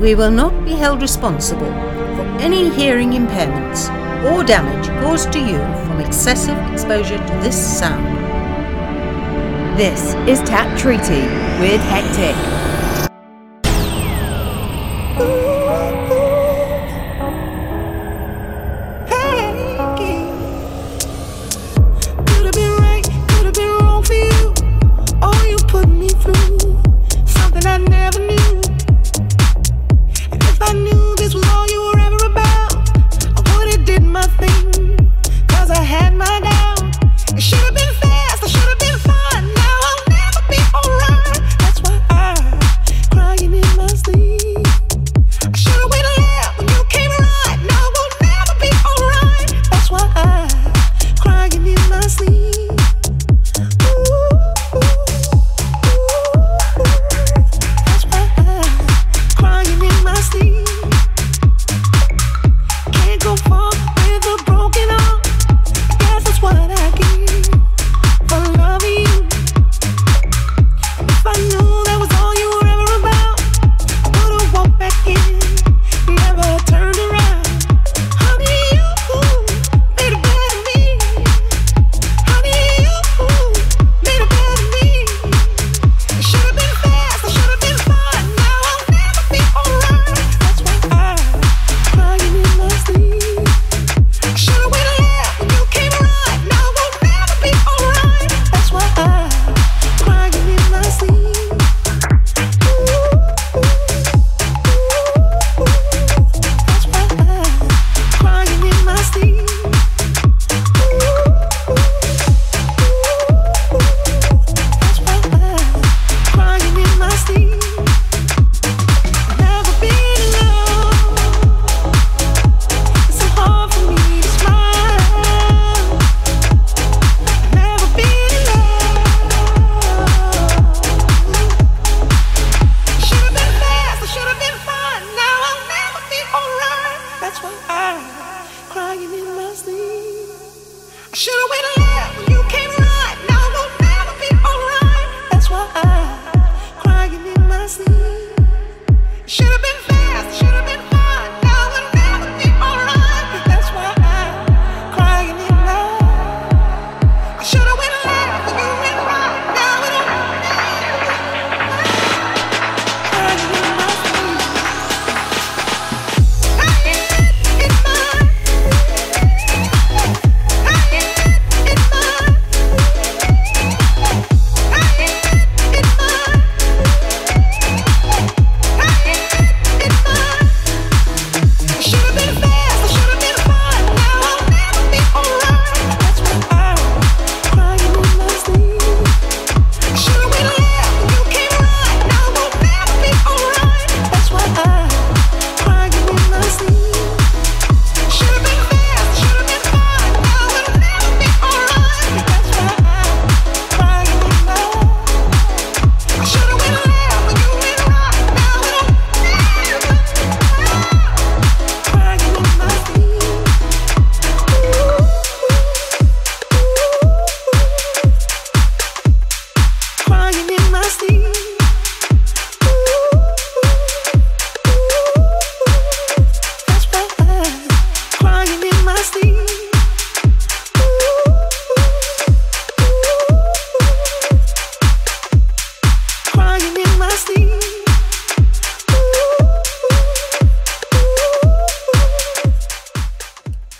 we will not be held responsible for any hearing impairments or damage caused to you from excessive exposure to this sound. This is TAP Treaty with Hectic.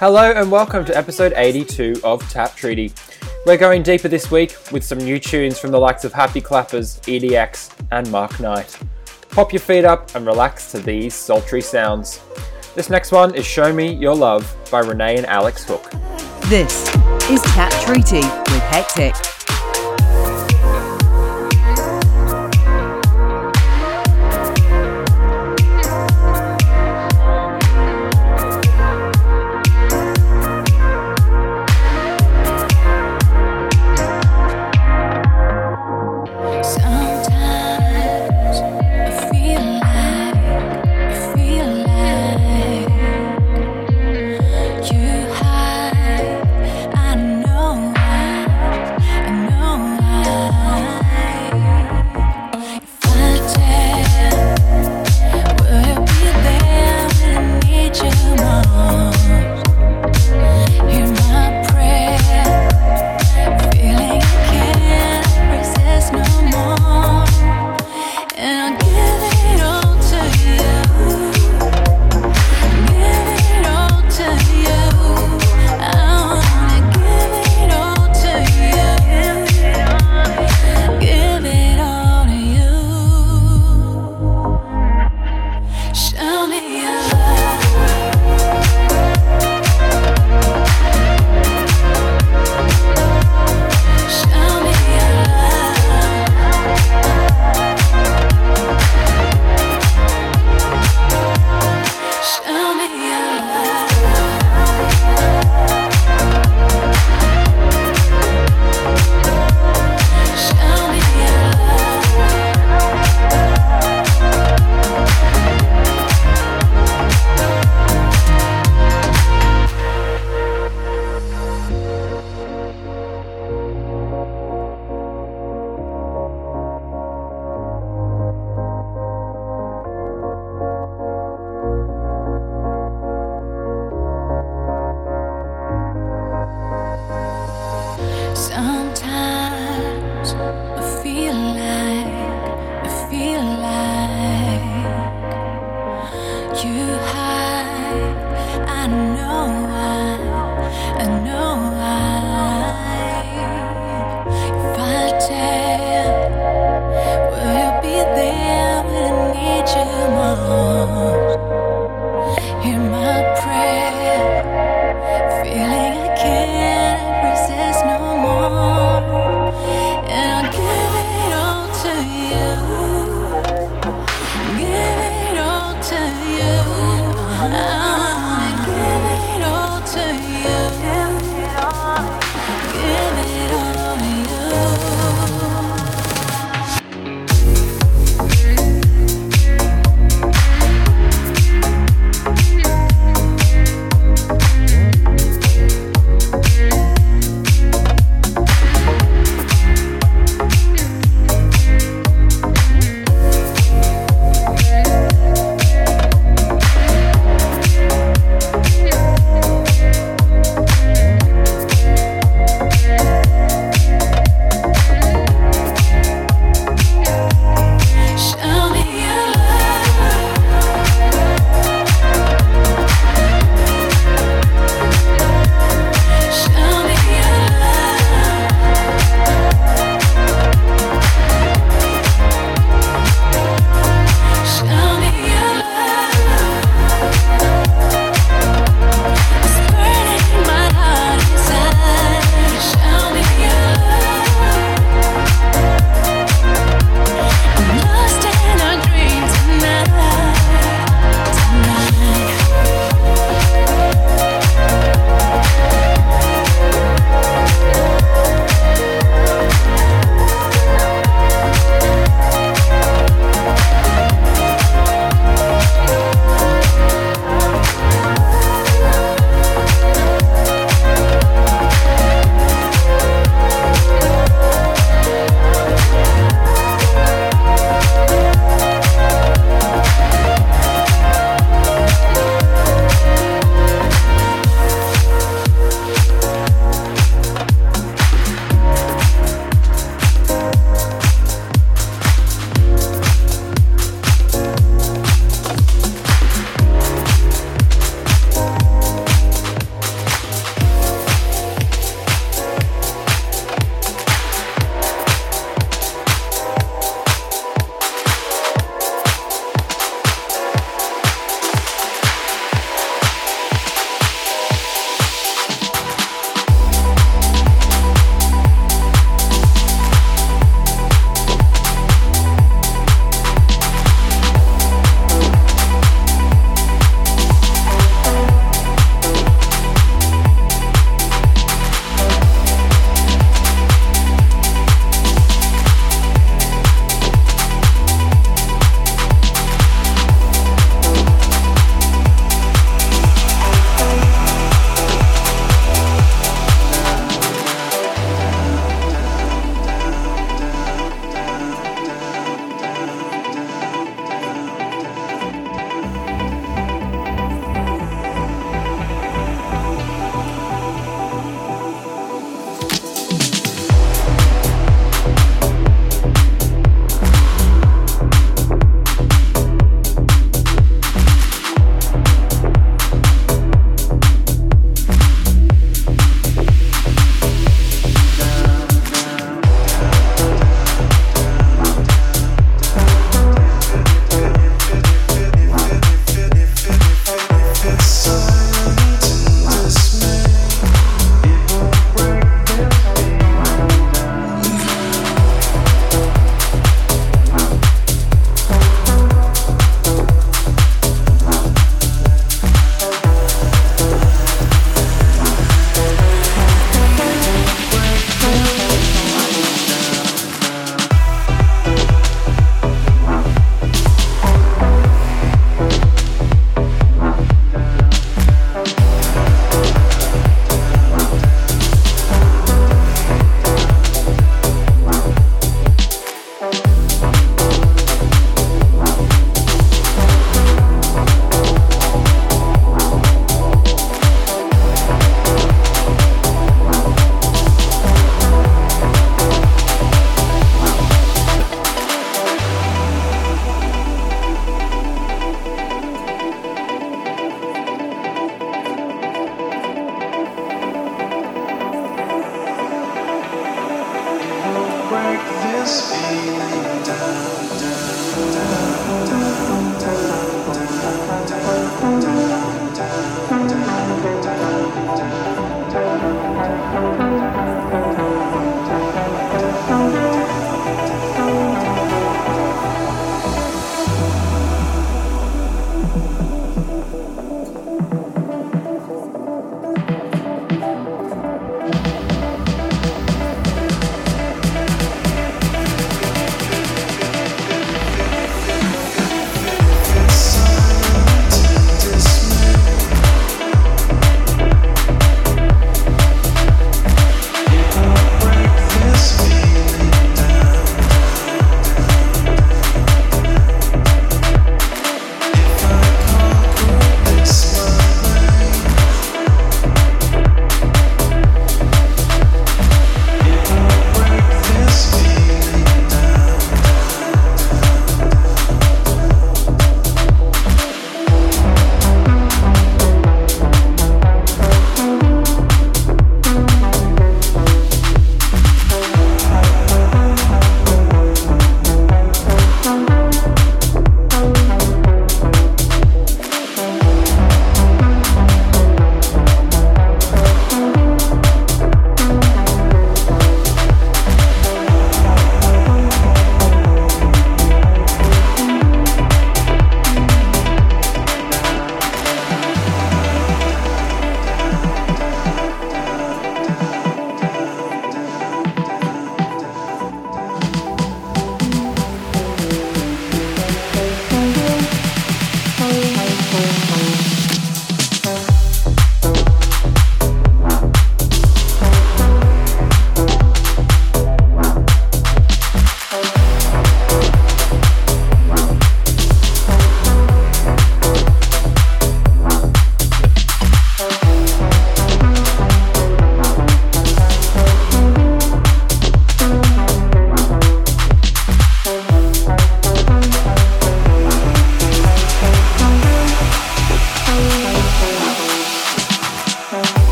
Hello and welcome to episode 82 of Tap Treaty. We're going deeper this week with some new tunes from the likes of Happy Clappers, EDX, and Mark Knight. Pop your feet up and relax to these sultry sounds. This next one is Show Me Your Love by Renee and Alex Hook. This is Tap Treaty with Hectic.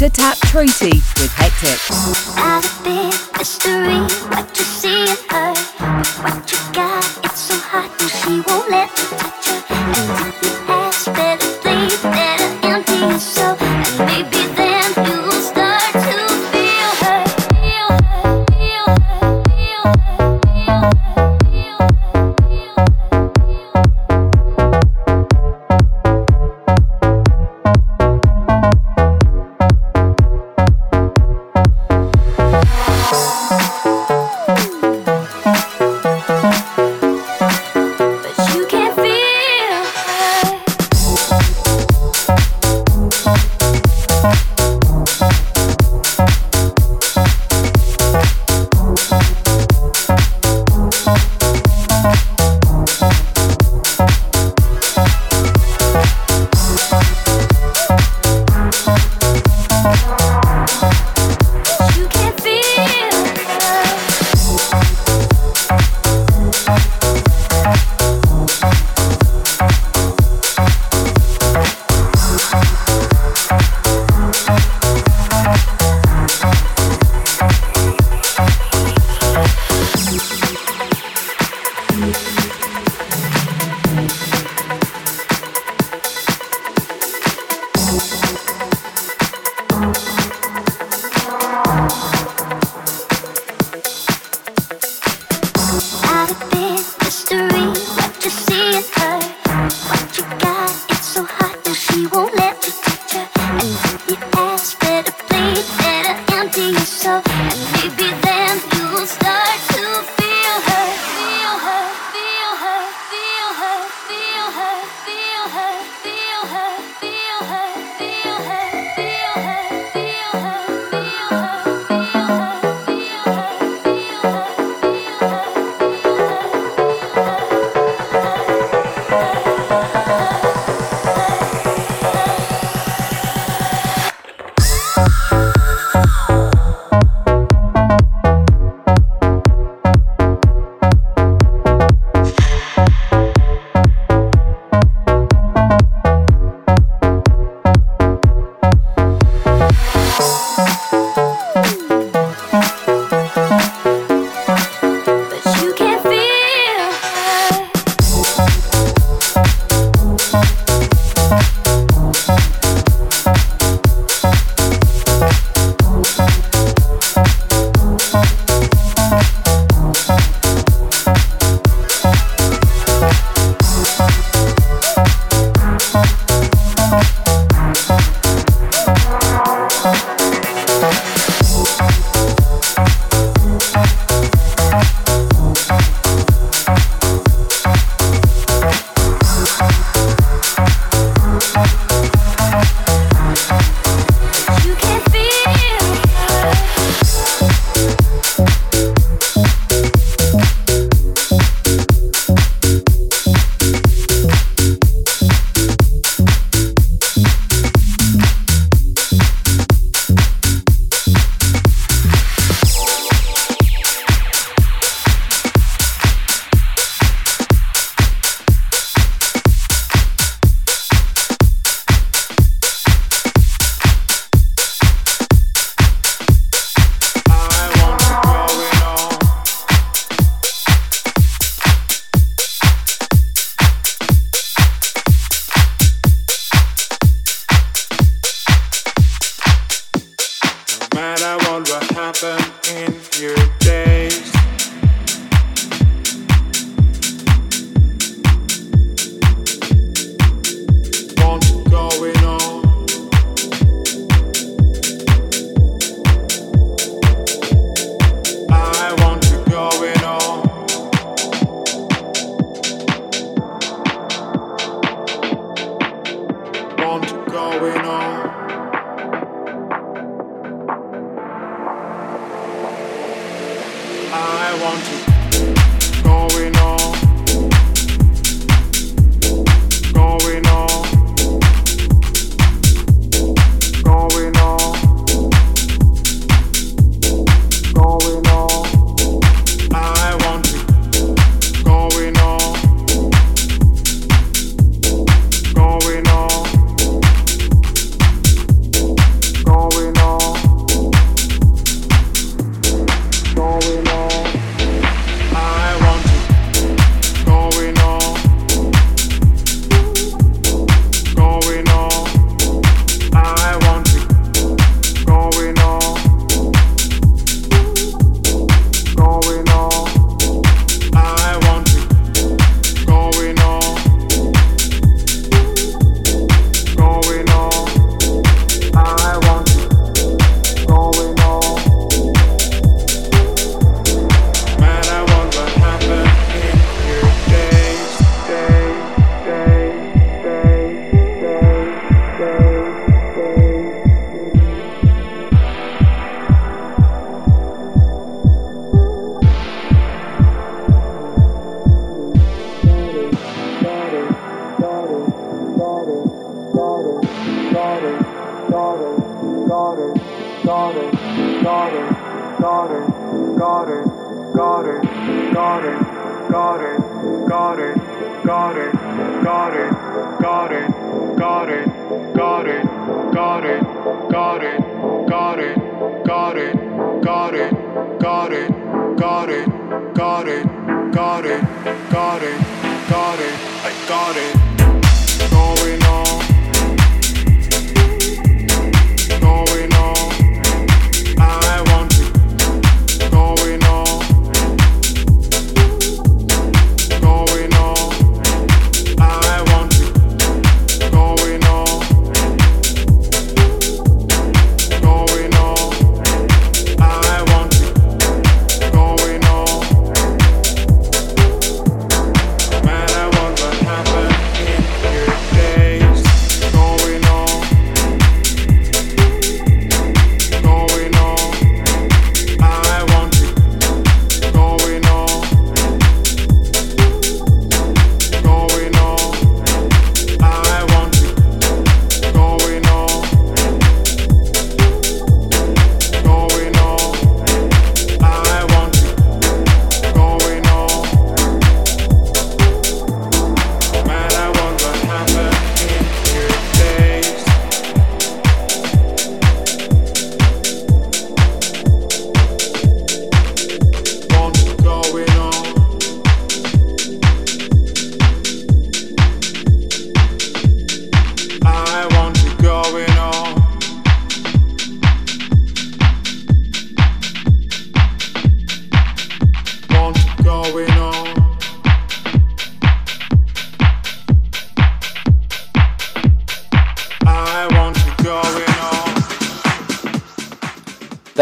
to Tap Treaty with Hectic. What you see and heard, what you got.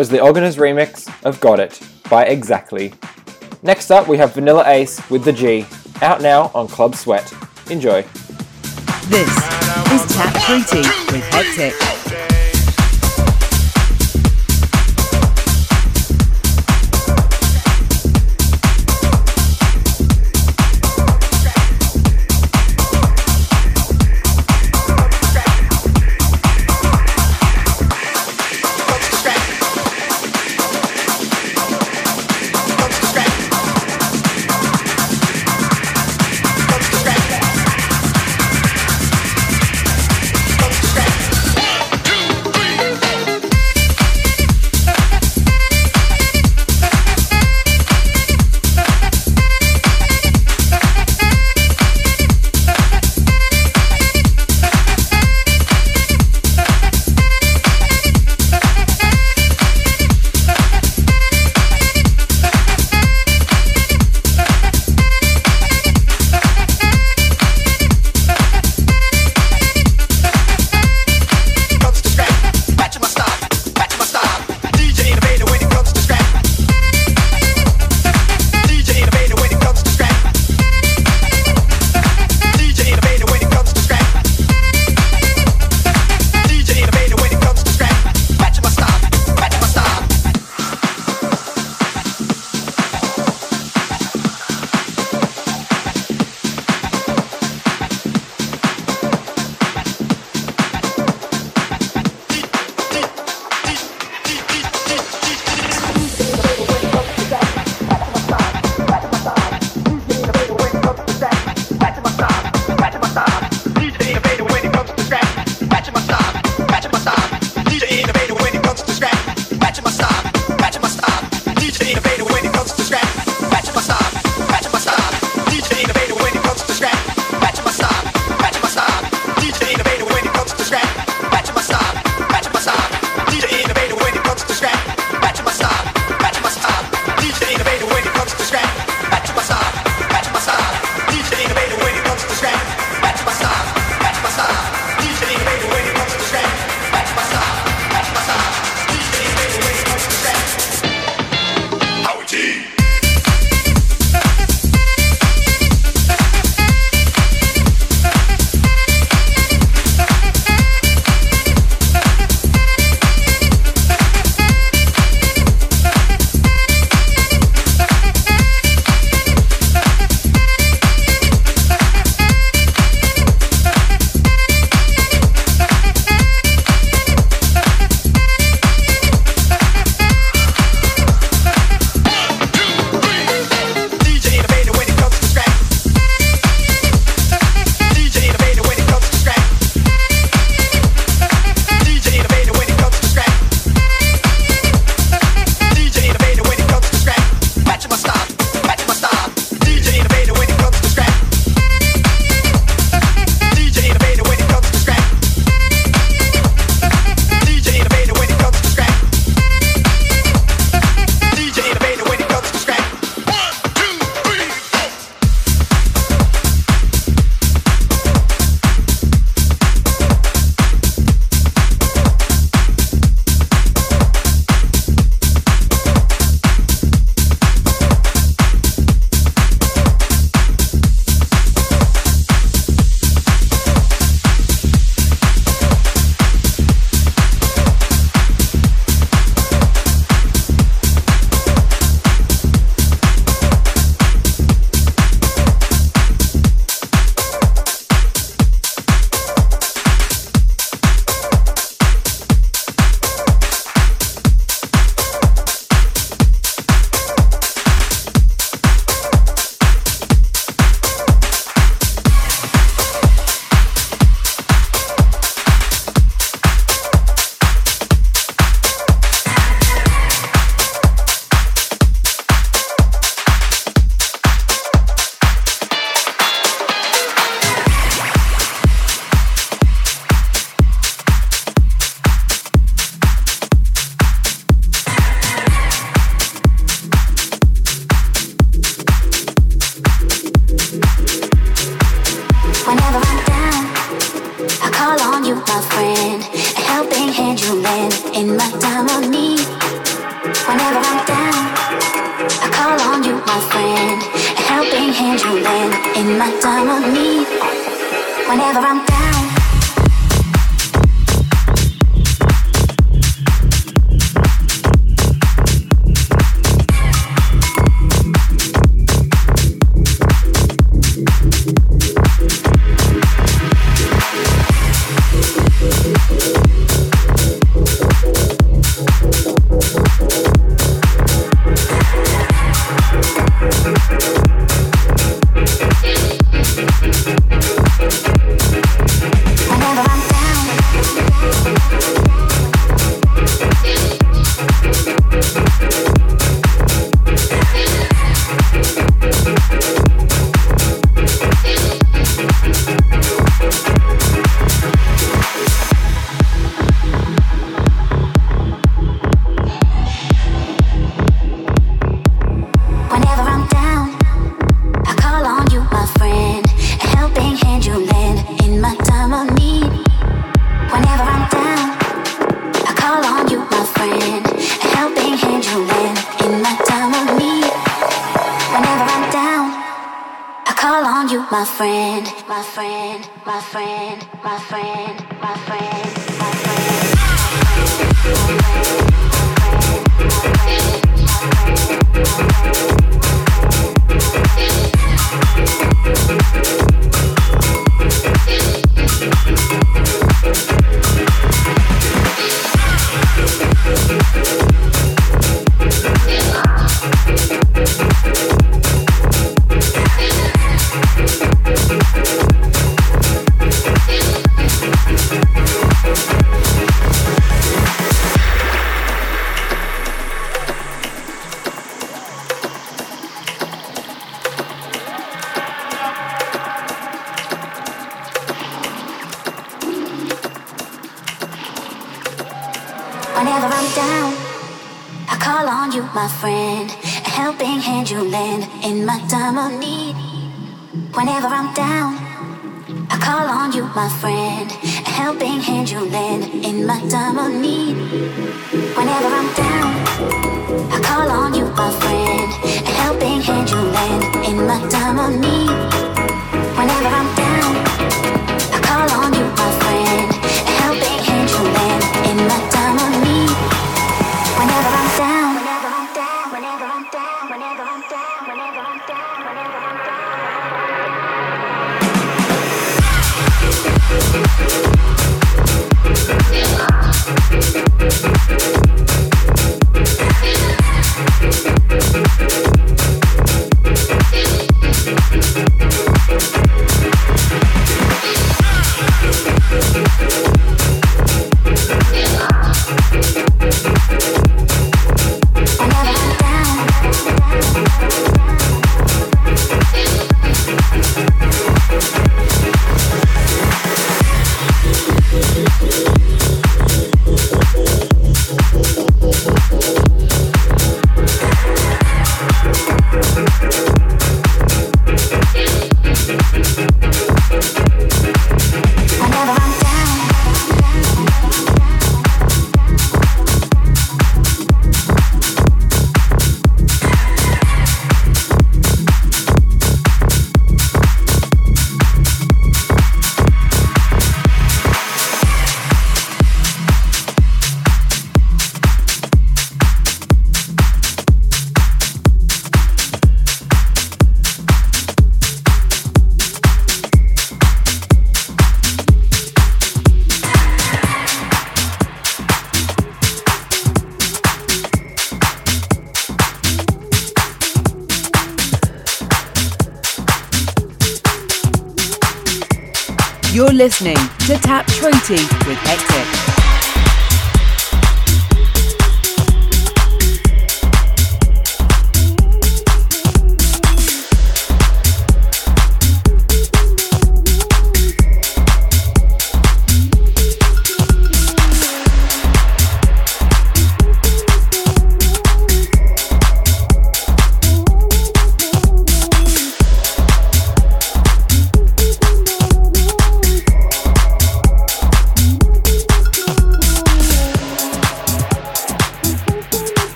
was the Organist remix of Got It by Exactly. Next up, we have Vanilla Ace with the G, out now on Club Sweat. Enjoy. This is Tap Treaty with Hectic.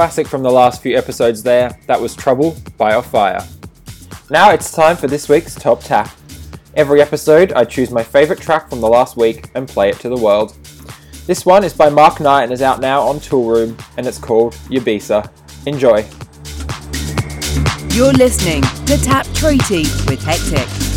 Classic from the last few episodes there, that was Trouble by Offaiah. Now it's time for this week's Top Tap. Every episode, I choose my favourite track from the last week and play it to the world. This one is by Mark Knight and is out now on Toolroom, and it's called Yebisah. Enjoy. You're listening to Tap Treaty with Hectic.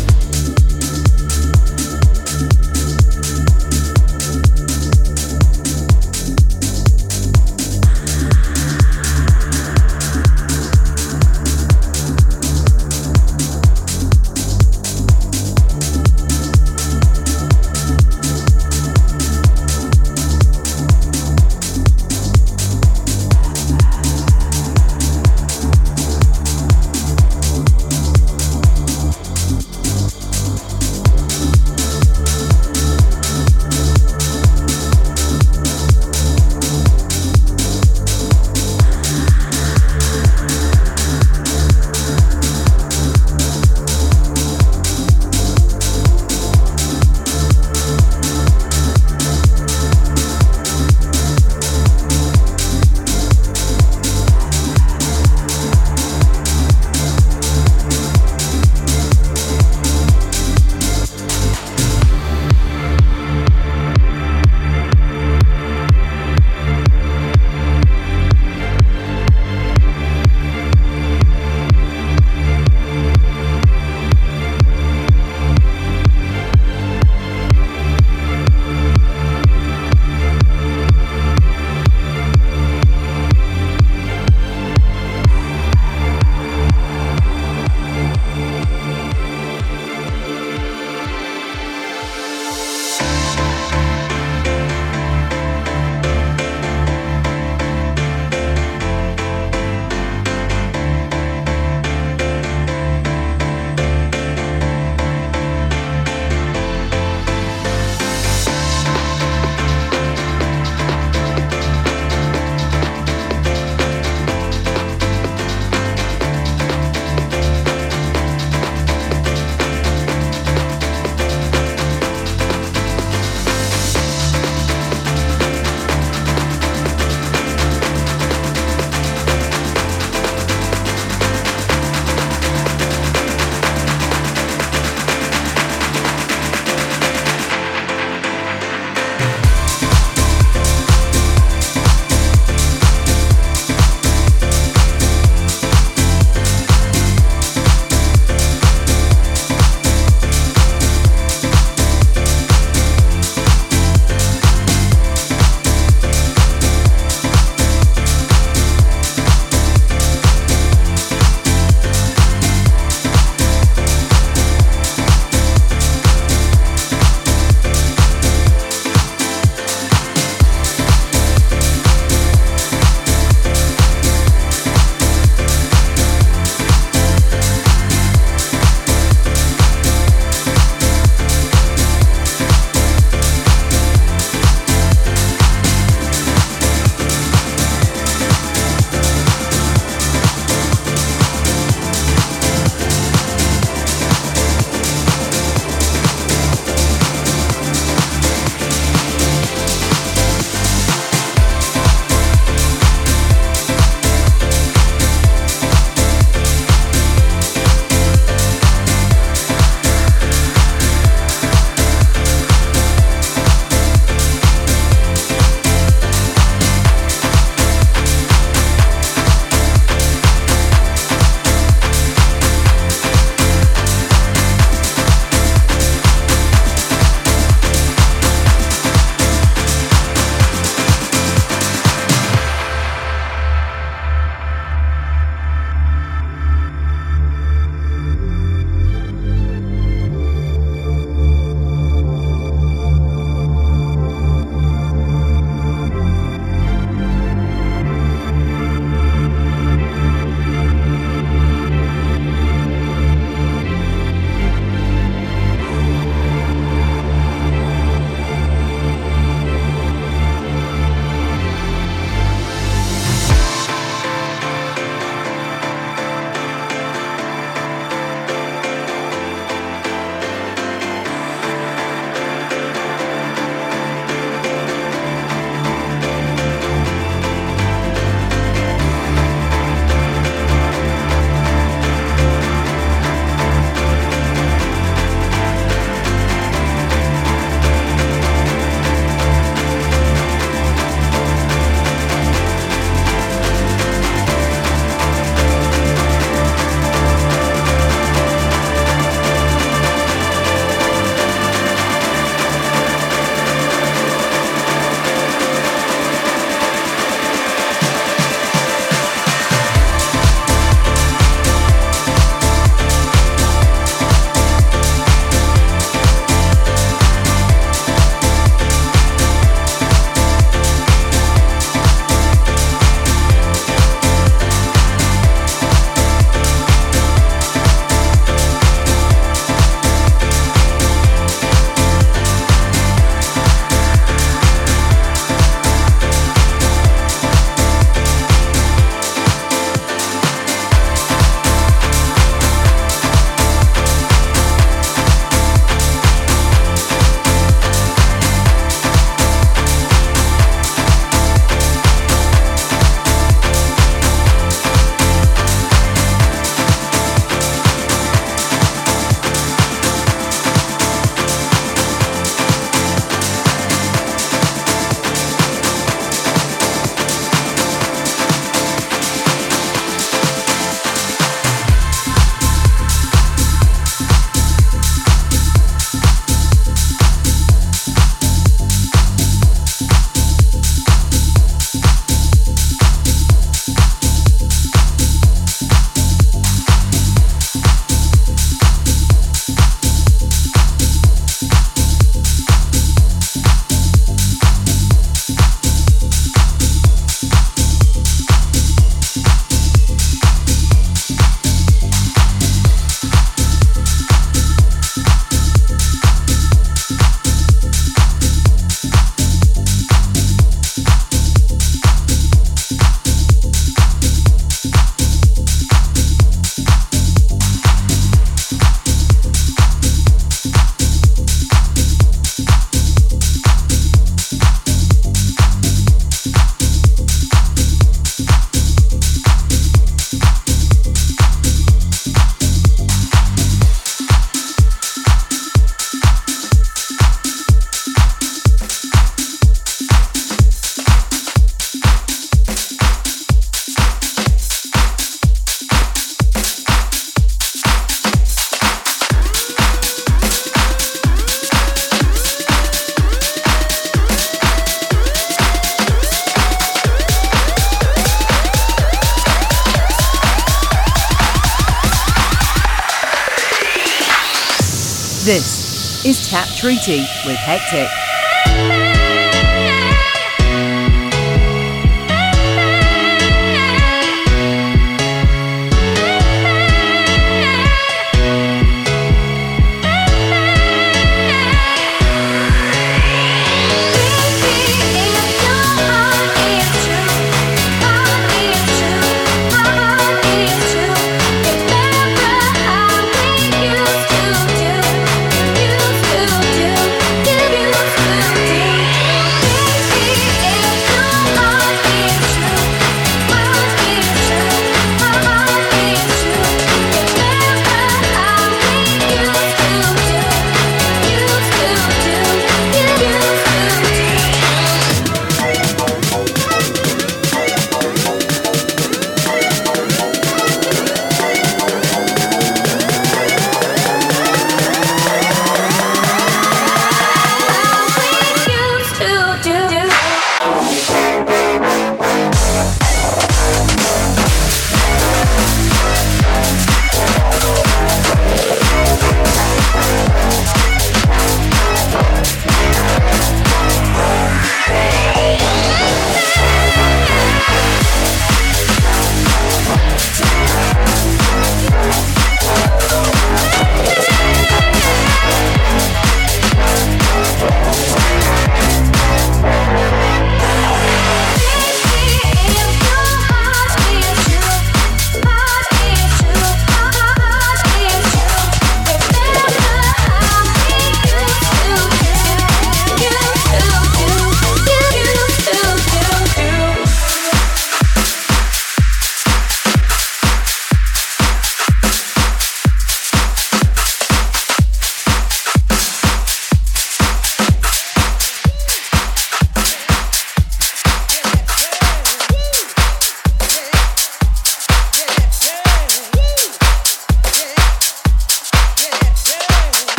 This is Tap Treaty with Hectic.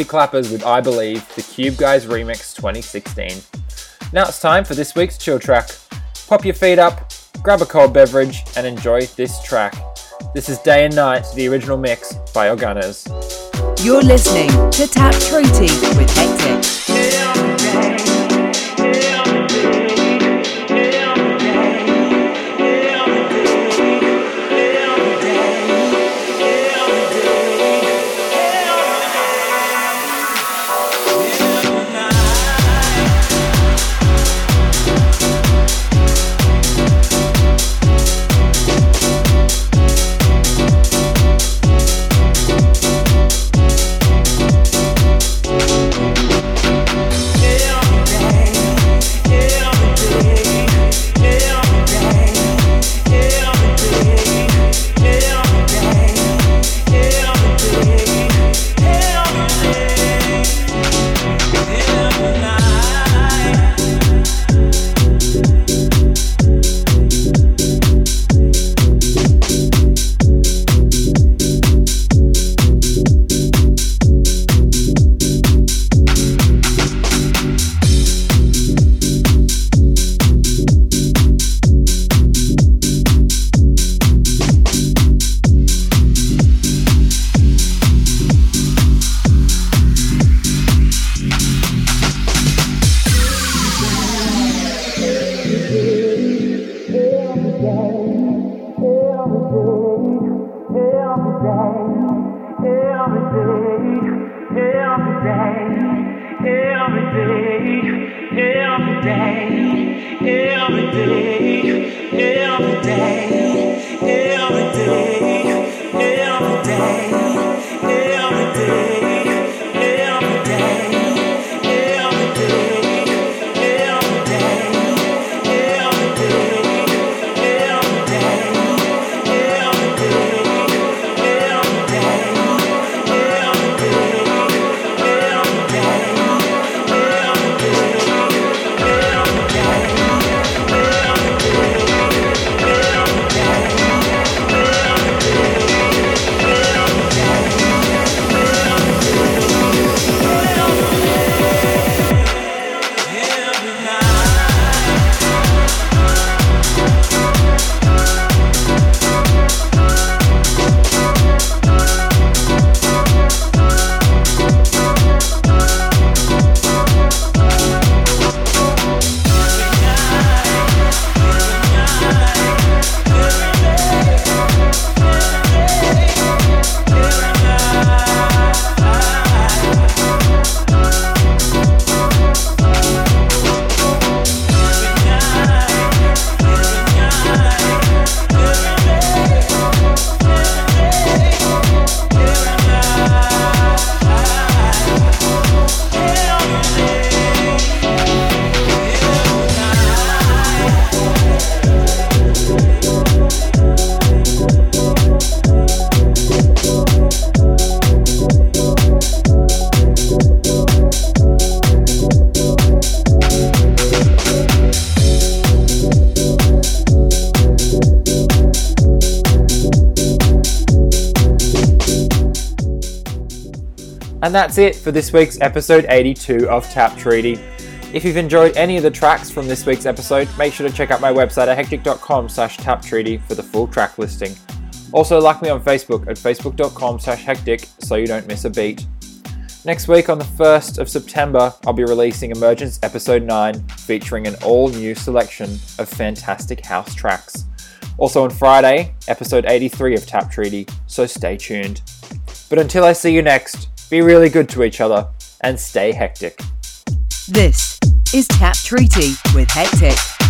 Happy Clappers with I Believe, the Cube Guys Remix 2016. Now it's time for this week's chill track. Pop your feet up, grab a cold beverage, and enjoy this track. This is Day and Night, the original mix by Organas. You're listening to Tap Treaty with Hectic. And that's it for this week's episode 82 of Tap Treaty. If you've enjoyed any of the tracks from this week's episode, make sure to check out my website at hectic.com slash taptreaty for the full track listing. Also like me on Facebook at facebook.com slash hectic so you don't miss a beat. Next week on the 1st of September, I'll be releasing Emergence Episode 9 featuring an all new selection of fantastic house tracks. Also on Friday, episode 83 of Tap Treaty, so stay tuned. But until I see you next, be really good to each other and stay hectic. This is Tap Treaty with Hectic.